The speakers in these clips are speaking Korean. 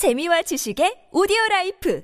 재미와 지식의 오디오 라이프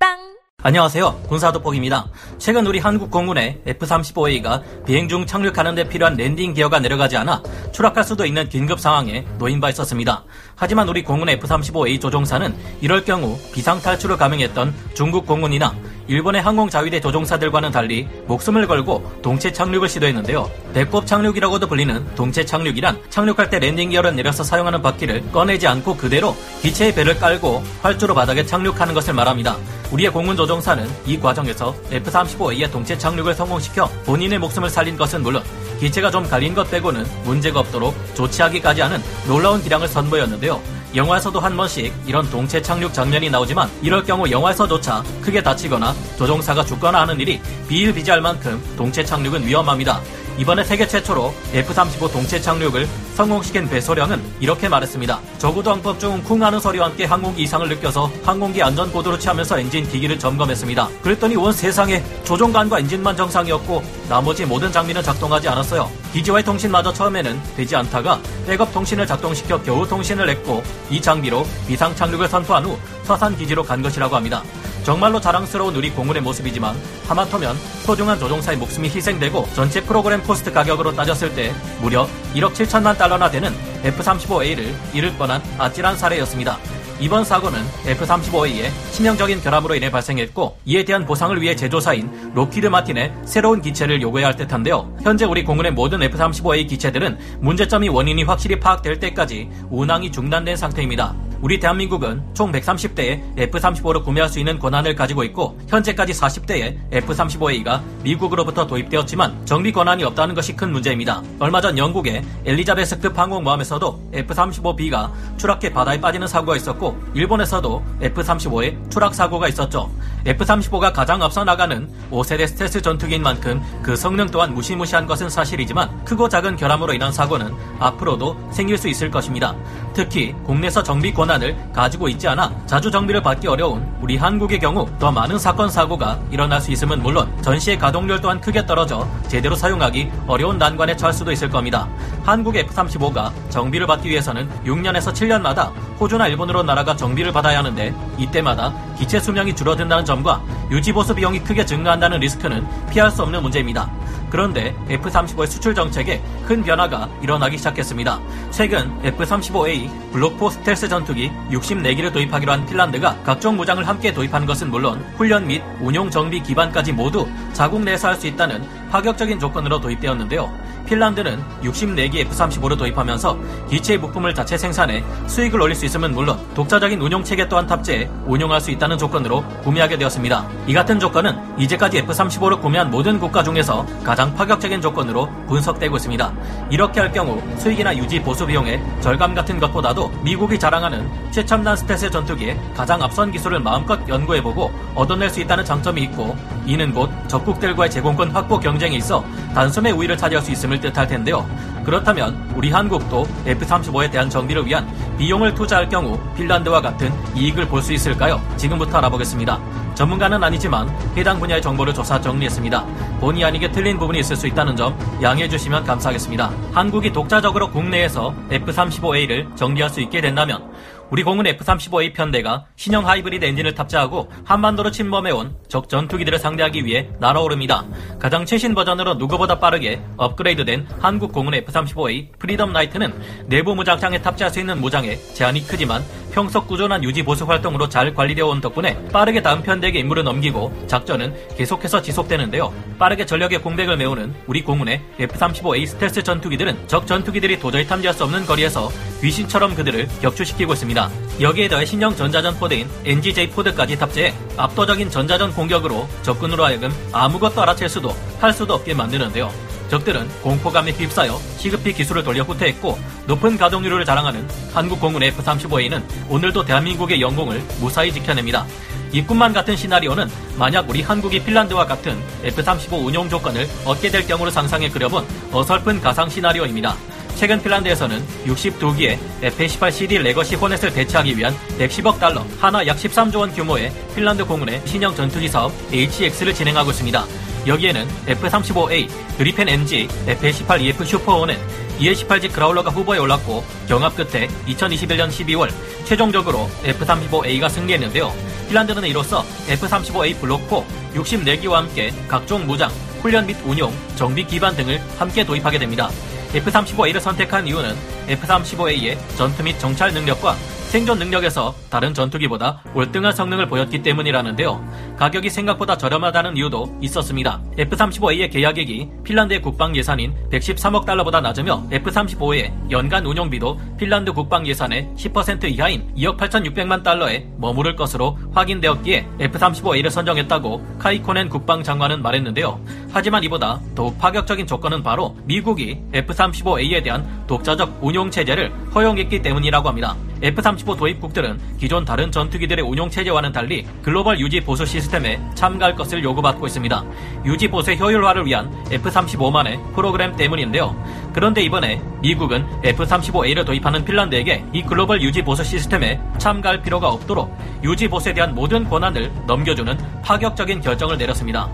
팝빵 안녕하세요. 군사도폭입니다. 최근 우리 한국 공군의 F-35A가 비행 중 착륙하는 데 필요한 랜딩 기어가 내려가지 않아 추락할 수도 있는 긴급 상황에 놓인 바 있었습니다. 하지만 우리 공군의 F-35A 조종사는 이럴 경우 비상 탈출을 감행했던 중국 공군이나 일본의 항공자위대 조종사들과는 달리 목숨을 걸고 동체 착륙을 시도했는데요. 배꼽 착륙이라고도 불리는 동체 착륙이란 착륙할 때 랜딩 기어를 내려서 사용하는 바퀴를 꺼내지 않고 그대로 기체의 배를 깔고 활주로 바닥에 착륙하는 것을 말합니다. 우리의 공군 조종사는 이 과정에서 F-35A의 동체 착륙을 성공시켜 본인의 목숨을 살린 것은 물론 기체가 좀 갈린 것 빼고는 문제가 없도록 조치하기까지 하는 놀라운 기량을 선보였는데요. 영화에서도 한 번씩 이런 동체 착륙 장면이 나오지만 이럴 경우 영화에서조차 크게 다치거나 조종사가 죽거나 하는 일이 비일비재할 만큼 동체 착륙은 위험합니다. 이번에 세계 최초로 F-35 동체 착륙을 성공시킨 배소령은 이렇게 말했습니다. 저고도 항법 중 쿵 하는 소리와 함께 항공기 이상을 느껴서 항공기 안전 고도를 취하면서 엔진 계기를 점검했습니다. 그랬더니 온 세상에 조종간과 엔진만 정상이었고 나머지 모든 장비는 작동하지 않았어요. 기지와의 통신마저 처음에는 되지 않다가 백업 통신을 작동시켜 겨우 통신을 냈고 이 장비로 비상 착륙을 선포한 후 서산 기지로 간 것이라고 합니다. 정말로 자랑스러운 우리 공군의 모습이지만 하마터면 소중한 조종사의 목숨이 희생되고 전체 프로그램 코스트 가격으로 따졌을 때 무려 1억 7천만 달러나 되는 F-35A를 잃을 뻔한 아찔한 사례였습니다. 이번 사고는 F-35A의 치명적인 결함으로 인해 발생했고 이에 대한 보상을 위해 제조사인 록히드 마틴의 새로운 기체를 요구해야 할 듯한데요. 현재 우리 공군의 모든 F-35A 기체들은 문제점이 원인이 확실히 파악될 때까지 운항이 중단된 상태입니다. 우리 대한민국은 총 130대의 F-35를 구매할 수 있는 권한을 가지고 있고 현재까지 40대의 F-35A가 미국으로부터 도입되었지만 정비 권한이 없다는 것이 큰 문제입니다. 얼마 전 영국의 엘리자베스급 항공모함에서도 F-35B가 추락해 바다에 빠지는 사고가 있었고 일본에서도 F-35의 추락 사고가 있었죠. F-35가 가장 앞서 나가는 5세대 스텔스 전투기인 만큼 그 성능 또한 무시무시한 것은 사실이지만 크고 작은 결함으로 인한 사고는 앞으로도 생길 수 있을 것입니다. 특히 국내에서 정비 권한 을 가지고 있지 않아 자주 정비를 받기 어려운 우리 한국의 경우 더 많은 사건 사고가 일어날 수 있음은 물론 전시의 가동률 또한 크게 떨어져 제대로 사용하기 어려운 난관에 처할 수도 있을 겁니다. 한국 F-35가 정비를 받기 위해서는 6년에서 7년마다 호주나 일본으로 날아가 정비를 받아야 하는데 이때마다 기체 수명이 줄어든다는 점과 유지 보수 비용이 크게 증가한다는 리스크는 피할 수 없는 문제입니다. 그런데 F-35의 수출 정책에 큰 변화가 일어나기 시작했습니다. 최근 F-35A 블록4 스텔스 전투기 64기를 도입하기로 한 핀란드가 각종 무장을 함께 도입하는 것은 물론 훈련 및 운용 정비 기반까지 모두 자국 내에서 할 수 있다는 파격적인 조건으로 도입되었는데요. 핀란드는 64기 F-35를 도입하면서 기체의 부품을 자체 생산해 수익을 올릴 수 있으면 물론 독자적인 운용 체계 또한 탑재해 운용할 수 있다는 조건으로 구매하게 되었습니다. 이 같은 조건은 이제까지 F-35를 구매한 모든 국가 중에서 가장 파격적인 조건으로 분석되고 있습니다. 이렇게 할 경우 수익이나 유지 보수 비용의 절감 같은 것보다도 미국이 자랑하는 최첨단 스텔스 전투기의 가장 앞선 기술을 마음껏 연구해보고 얻어낼 수 있다는 장점이 있고 이는 곧 적국들과의 제공권 확보 경쟁에 있어 단숨에 우위를 차지할 수 있음을 뜻할 텐데요. 그렇다면 우리 한국도 F-35에 대한 정비를 위한 비용을 투자할 경우 핀란드와 같은 이익을 볼 수 있을까요? 지금부터 알아보겠습니다. 전문가는 아니지만 해당 분야의 정보를 조사 정리했습니다. 본의 아니게 틀린 부분이 있을 수 있다는 점 양해해 주시면 감사하겠습니다. 한국이 독자적으로 국내에서 F-35A를 정비할 수 있게 된다면 우리 공군 F-35A 편대가 신형 하이브리드 엔진을 탑재하고 한반도로 침범해온 적 전투기들을 상대하기 위해 날아오릅니다. 가장 최신 버전으로 누구보다 빠르게 업그레이드된 한국 공군 F-35A 프리덤 나이트는 내부 무장창에 탑재할 수 있는 무장에 제한이 크지만 꾸준한 유지 보수 활동으로 잘 관리되어 온 덕분에 빠르게 다음 편대에게 임무를 넘기고 작전은 계속해서 지속되는데요. 빠르게 전력의 공백을 메우는 우리 공군의 F-35A 스텔스 전투기들은 적 전투기들이 도저히 탐지할 수 없는 거리에서 귀신처럼 그들을 격추시키고 있습니다. 여기에 더해 신형 전자전 포대인 NGJ pod까지 탑재해 압도적인 전자전 공격으로 적군으로 하여금 아무것도 알아챌 수도 할 수도 없게 만드는데요. 적들은 공포감에 휩싸여 시급히 기수를 돌려 후퇴했고 높은 가동률을 자랑하는 한국 공군 F-35A는 오늘도 대한민국의 영공을 무사히 지켜냅니다. 이 꿈만 같은 시나리오는 만약 우리 한국이 핀란드와 같은 F-35 운용 조건을 얻게 될 경우를 상상해 그려본 어설픈 가상 시나리오입니다. 최근 핀란드에서는 62기의 F-18CD 레거시 호넷을 대체하기 위한 110억 달러, 한화 약 13조 원 규모의 핀란드 공군의 신형 전투기 사업 HX를 진행하고 있습니다. 여기에는 F-35A, 그리펜 NG, F-18EF 슈퍼호는 EA-18G 그라울러가 후보에 올랐고 경합 끝에 2021년 12월 최종적으로 F-35A가 승리했는데요. 핀란드는 이로써 F-35A 블록4 64기와 함께 각종 무장, 훈련 및 운용, 정비 기반 등을 함께 도입하게 됩니다. F-35A를 선택한 이유는 F-35A의 전투 및 정찰 능력과 생존 능력에서 다른 전투기보다 월등한 성능을 보였기 때문이라는데요. 가격이 생각보다 저렴하다는 이유도 있었습니다. F-35A의 계약액이 핀란드의 국방 예산인 113억 달러보다 낮으며 F-35의 연간 운용비도 핀란드 국방 예산의 10% 이하인 2억 8,600만 달러에 머무를 것으로 확인되었기에 F-35A를 선정했다고 카이코넨 국방 장관은 말했는데요. 하지만 이보다 더욱 파격적인 조건은 바로 미국이 F-35A에 대한 독자적 운용 체제를 허용했기 때문이라고 합니다. F-35 도입국들은 기존 다른 전투기들의 운용 체제와는 달리 글로벌 유지 보수 시스템에 참가할 것을 요구받고 있습니다. 유지 보수의 효율화를 위한 F-35만의 프로그램 때문인데요. 그런데 이번에 미국은 F-35A를 도입하는 핀란드에게 이 글로벌 유지 보수 시스템에 참가할 필요가 없도록 유지 보수에 대한 모든 권한을 넘겨주는 파격적인 결정을 내렸습니다.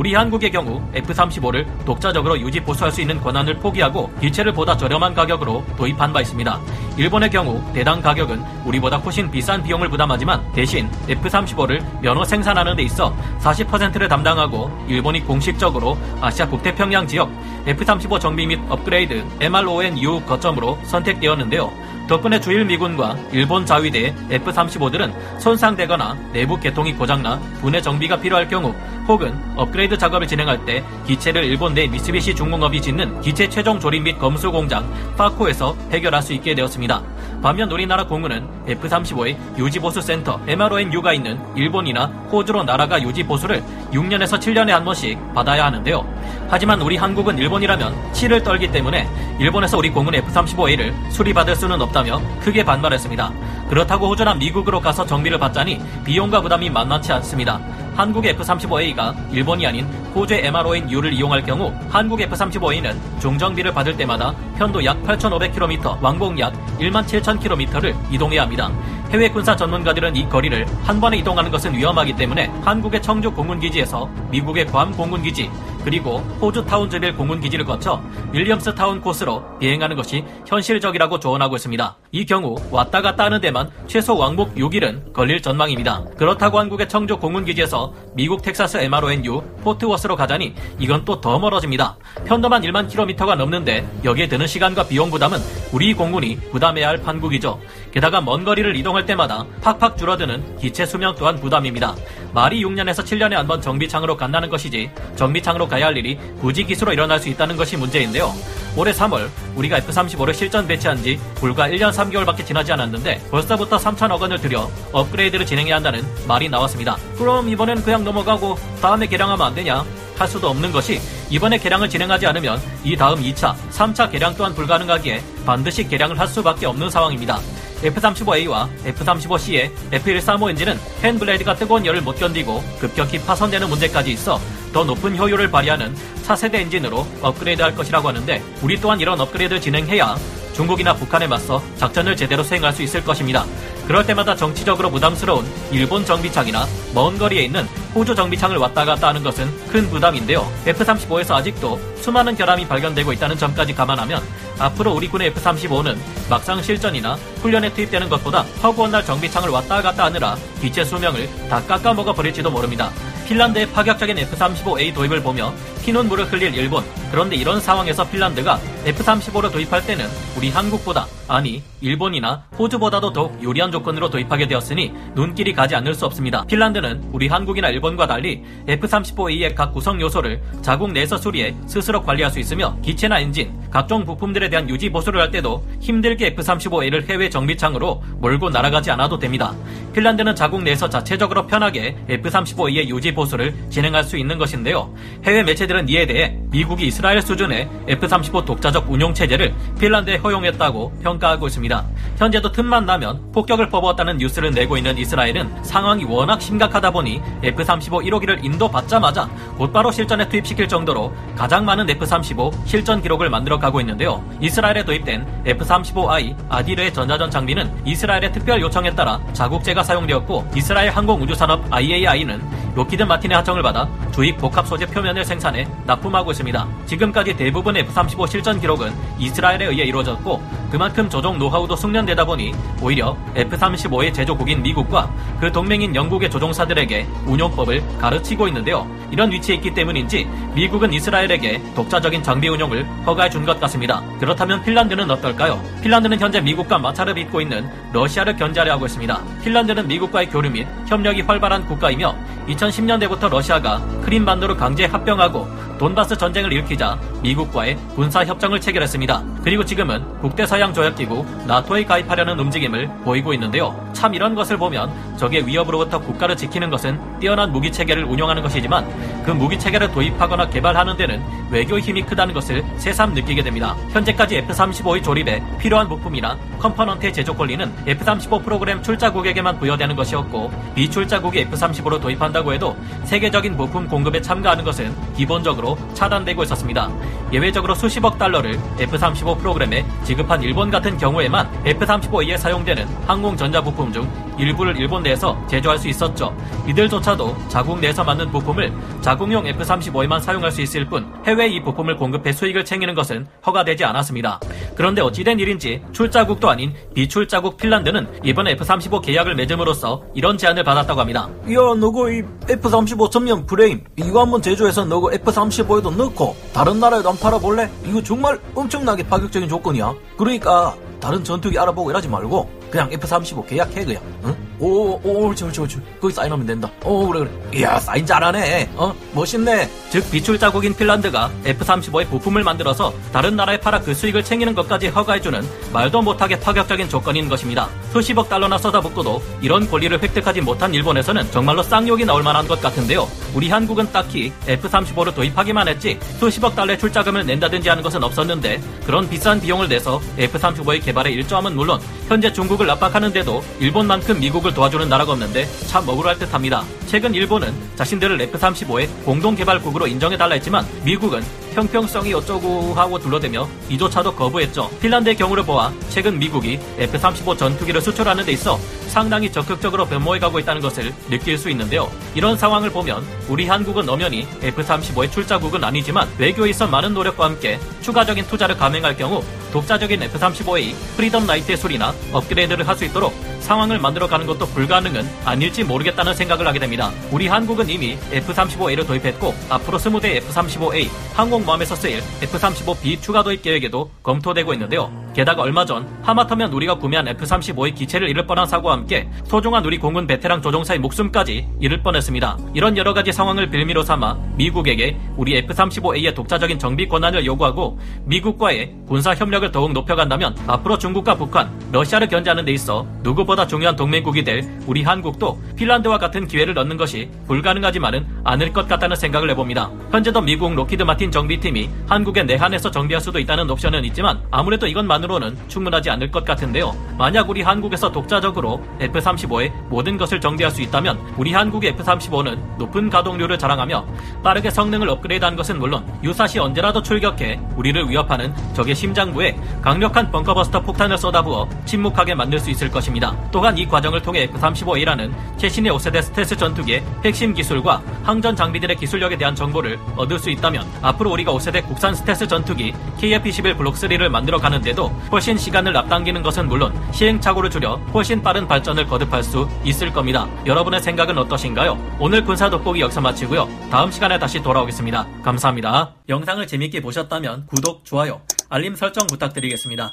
우리 한국의 경우 F-35를 독자적으로 유지 보수할 수 있는 권한을 포기하고 기체를 보다 저렴한 가격으로 도입한 바 있습니다. 일본의 경우 대당 가격은 우리보다 훨씬 비싼 비용을 부담하지만 대신 F-35를 면허 생산하는 데 있어 40%를 담당하고 일본이 공식적으로 아시아 북태평양 지역 F-35 정비 및 업그레이드 MRONU 거점으로 선택되었는데요. 덕분에 주일 미군과 일본 자위대의 F-35들은 손상되거나 내부 개통이 고장나 분해 정비가 필요할 경우 혹은 업그레이드 작업을 진행할 때 기체를 일본 내 미쓰비시 중공업이 짓는 기체 최종 조립 및 검수 공장 파코에서 해결할 수 있게 되었습니다. 반면 우리나라 공군은 F-35의 유지보수 센터 MRONU가 있는 일본이나 호주로 나라가 유지보수를 6년에서 7년에 한 번씩 받아야 하는데요. 하지만 우리 한국은 일본이라면 치를 떨기 때문에 일본에서 우리 공군 F-35A를 수리받을 수는 없다며 크게 반발했습니다. 그렇다고 호주나 미국으로 가서 정비를 받자니 비용과 부담이 만만치 않습니다. 한국의 F-35A가 일본이 아닌 호주의 MRONU를 이용할 경우 한국 F-35A는 종정비를 받을 때마다 편도 약 8,500km, 왕복 약 17,000km를 이동해야 합니다. 해외 군사 전문가들은 이 거리를 한 번에 이동하는 것은 위험하기 때문에 한국의 청주 공군기지에서 미국의 괌 공군기지 그리고 호주 타운즈빌 공군기지를 거쳐 윌리엄스 타운 코스로 비행하는 것이 현실적이라고 조언하고 있습니다. 이 경우 왔다 갔다 하는 데만 최소 왕복 6일은 걸릴 전망입니다. 그렇다고 한국의 청주 공군기지에서 미국 텍사스 MRO&U 포트워스로 가자니 이건 또 더 멀어집니다. 편도만 1만 킬로미터가 넘는데 여기에 드는 시간과 비용 부담은 우리 공군이 부담해야 할 판국이죠. 게다가 먼 거리를 이동할 때마다 팍팍 줄어드는 기체 수명 또한 부담입니다. 말이 6년에서 7년에 한 번 정비창으로 간다는 것이지 정비창으로 가야 할 일이 굳이 기수로 일어날 수 있다는 것이 문제인데요. 올해 3월 우리가 F-35를 실전 배치한 지 불과 1년 3개월밖에 지나지 않았는데 벌써부터 3천억 원을 들여 업그레이드를 진행해야 한다는 말이 나왔습니다. 그럼 이번엔 그냥 넘어가고 다음에 개량하면 안 되냐? 할 수도 없는 것이 이번에 개량을 진행하지 않으면 이 다음 2차, 3차 개량 또한 불가능하기에 반드시 개량을 할 수밖에 없는 상황입니다. F-35A와 F-35C의 F-135 엔진은 팬블레이드가 뜨거운 열을 못 견디고 급격히 파손되는 문제까지 있어 더 높은 효율을 발휘하는 차세대 엔진으로 업그레이드할 것이라고 하는데 우리 또한 이런 업그레이드를 진행해야 중국이나 북한에 맞서 작전을 제대로 수행할 수 있을 것입니다. 그럴 때마다 정치적으로 부담스러운 일본 정비창이나 먼 거리에 있는 호주 정비창을 왔다 갔다 하는 것은 큰 부담인데요. F-35에서 아직도 수많은 결함이 발견되고 있다는 점까지 감안하면 앞으로 우리 군의 F-35는 막상 실전이나 훈련에 투입되는 것보다 허구한 날 정비창을 왔다 갔다 하느라 기체 수명을 다 깎아먹어 버릴지도 모릅니다. 핀란드의 파격적인 F-35A 도입을 보며 피눈물을 흘릴 일본. 그런데 이런 상황에서 핀란드가 F-35를 도입할 때는 우리 한국보다 아니 일본이나 호주보다도 더욱 유리한 조건으로 도입하게 되었으니 눈길이 가지 않을 수 없습니다. 핀란드는 우리 한국이나 일본과 달리 F-35A의 각 구성 요소를 자국 내에서 수리해 스스로 관리할 수 있으며 기체나 엔진, 각종 부품들에 대한 유지 보수를 할 때도 힘들게 F-35A를 해외 정비창으로 몰고 날아가지 않아도 됩니다. 핀란드는 자국 내에서 자체적으로 편하게 F-35A의 유지 보수를 진행할 수 있는 것인데요. 해외 매체들 업체들은 이에 대해 미국이 이스라엘 수준의 F-35 독자적 운용 체제를 핀란드에 허용했다고 평 가하고 있습니다. 현재도 틈만 나면 폭격을 퍼부었다는 뉴스를 내고 있는 이스라엘은 상황이 워낙 심각하다 보니 F-35 1호기를 인도받자마자 곧바로 실전에 투입시킬 정도로 가장 많은 F-35 실전 기록을 만들어 가고 있는데요. 이스라엘에 도입된 F-35I 아디르의 전자전 장비는 이스라엘의 특별 요청에 따라 자국제가 사용되었고 이스라엘 항공우주산업 IAI는 록히드 마틴의 하청을 받아 주익 복합 소재 표면을 생산해 납품하고 있습니다. 지금까지 대부분 F-35 실전 기록은 이스라엘에 의해 이루어졌고 그만큼 조종 노하우도 숙련되다 보니 오히려 F-35의 제조국인 미국과 그 동맹인 영국의 조종사들에게 운용법을 가르치고 있는데요. 이런 위치에 있기 때문인지 미국은 이스라엘에게 독자적인 장비 운용을 허가해 준 것 같습니다. 그렇다면 핀란드는 어떨까요? 핀란드는 현재 미국과 마찰을 빚고 있는 러시아를 견제하려 하고 있습니다. 핀란드는 미국과의 교류 및 협력이 활발한 국가이며 2010년대부터 러시아가 크림반도를 강제 합병하고 돈바스 전쟁을 일으키자 미국과의 군사 협정을 체결했습니다. 그리고 지금은 국대서양 조약기구 나토에 가입하려는 움직임을 보이고 있는데요. 참 이런 것을 보면 적의 위협으로부터 국가를 지키는 것은 뛰어난 무기 체계를 운영하는 것이지만 그 무기 체계를 도입하거나 개발하는 데는 외교 힘이 크다는 것을 새삼 느끼게 됩니다. 현재까지 F-35의 조립에 필요한 부품이나 component의 제조 권리는 F-35 프로그램 출자국에게만 부여되는 것이었고 비출자국이 F-35로 도입한다고 해도 세계적인 부품 공급에 참가하는 것은 기본적으로 차단되고 있었습니다. 예외적으로 수십억 달러를 F-35 프로그램에 지급한 일본 같은 경우에만 F-35E에 사용되는 항공 전자 부품 중 일부를 일본 내에서 제조할 수 있었죠. 이들조차도 자국 내에서 만든 부품을 자국용 F-35에만 사용할 수 있을 뿐 해외에 이 부품을 공급해 수익을 챙기는 것은 허가되지 않았습니다. 그런데 어찌된 일인지 출자국도 아닌 비출자국 핀란드는 이번 F-35 계약을 맺음으로써 이런 제안을 받았다고 합니다. 야, 너거 이 F-35 전면 프레임 이거 한번 제조해서 너거 F-35에도 넣고 다른 나라에도 한번 팔아볼래? 이거 정말 엄청나게 파격적인 조건이야. 그러니까 다른 전투기 알아보고 이러지 말고 그냥 F-35 계약해 그냥 응? 오, 오, 옳지 옳지 옳지 거기 사인하면 된다. 오 그래 그래. 이야 사인 잘하네. 어 멋있네. 즉 비출 자국인 핀란드가 F-35의 부품을 만들어서 다른 나라에 팔아 그 수익을 챙기는 것까지 허가해주는 말도 못하게 파격적인 조건인 것입니다. 수십억 달러나 쏟아붓고도 이런 권리를 획득하지 못한 일본에서는 정말로 쌍욕이 나올 만한 것 같은데요. 우리 한국은 딱히 F-35를 도입하기만 했지 수십억 달러의 출자금을 낸다든지 하는 것은 없었는데 그런 비싼 비용을 내서 F-35의 개발에 일조함은 물론 현재 중국을 압박하는데도 일본만큼 미국을 도와주는 나라가 없는데 참 억울할 듯합니다. 최근 일본은 자신들을 F-35의 공동개발국으로 인정해달라 했지만 미국은 형평성이 어쩌고 하고 둘러대며 이조차도 거부했죠. 핀란드의 경우를 보아 최근 미국이 F-35 전투기를 수출하는 데 있어 상당히 적극적으로 변모해가고 있다는 것을 느낄 수 있는데요. 이런 상황을 보면 우리 한국은 엄연히 F-35의 출자국은 아니지만 외교에 있어 많은 노력과 함께 추가적인 투자를 감행할 경우 독자적인 F-35A 프리덤 나이트의 수리나 업그레이드를 할 수 있도록 상황을 만들어가는 것도 불가능은 아닐지 모르겠다는 생각을 하게 됩니다. 우리 한국은 이미 F-35A를 도입했고 앞으로 20대 F-35A 항공모함에서 쓰일 F-35B 추가 도입 계획에도 검토되고 있는데요. 게다가 얼마 전 하마터면 우리가 구매한 F-35의 기체를 잃을 뻔한 사고와 함께 소중한 우리 공군 베테랑 조종사의 목숨까지 잃을 뻔했습니다. 이런 여러 가지 상황을 빌미로 삼아 미국에게 우리 F-35A의 독자적인 정비 권한을 요구하고 미국과의 군사 협력을 더욱 높여간다면 앞으로 중국과 북한, 러시아를 견제하는 데 있어 누구보다 중요한 동맹국이 될 우리 한국도 핀란드와 같은 기회를 얻는 것이 불가능하지만은 않을 것 같다는 생각을 해봅니다. 현재도 미국 로키드 마틴 정비팀이 한국에 내한해서 정비할 수도 있다는 옵션은 있지만 아무래도 이것만으로는 충분하지 않을 것 같은데요. 만약 우리 한국에서 독자적으로 F-35의 모든 것을 정비할 수 있다면 우리 한국의 F-35는 높은 가동률을 자랑하며 빠르게 성능을 업그레이드한 것은 물론 유사시 언제라도 출격해 우리를 위협하는 적의 심장부에 강력한 벙커버스터 폭탄을 쏟아부어 침묵하게 만들 수 있을 것입니다. 또한 이 과정을 통해 F-35A라는 최신의 5세대 스텔스 전투기의 핵심 기술과 항전 장비들의 기술력에 대한 정보를 얻을 수 있다면 앞으로 우리가 5세대 국산 스텔스 전투기 KF-21 블록 3를 만들어 가는데도 훨씬 시간을 앞당기는 것은 물론 시행착오를 줄여 훨씬 빠른 발 전을 거듭할 수 있을 겁니다. 여러분의 생각은 어떠신가요? 오늘 군사 돋보기 여기서 마치고요. 다음 시간에 다시 돌아오겠습니다. 감사합니다. 영상을 재밌게 보셨다면 구독, 좋아요, 알림 설정 부탁드리겠습니다.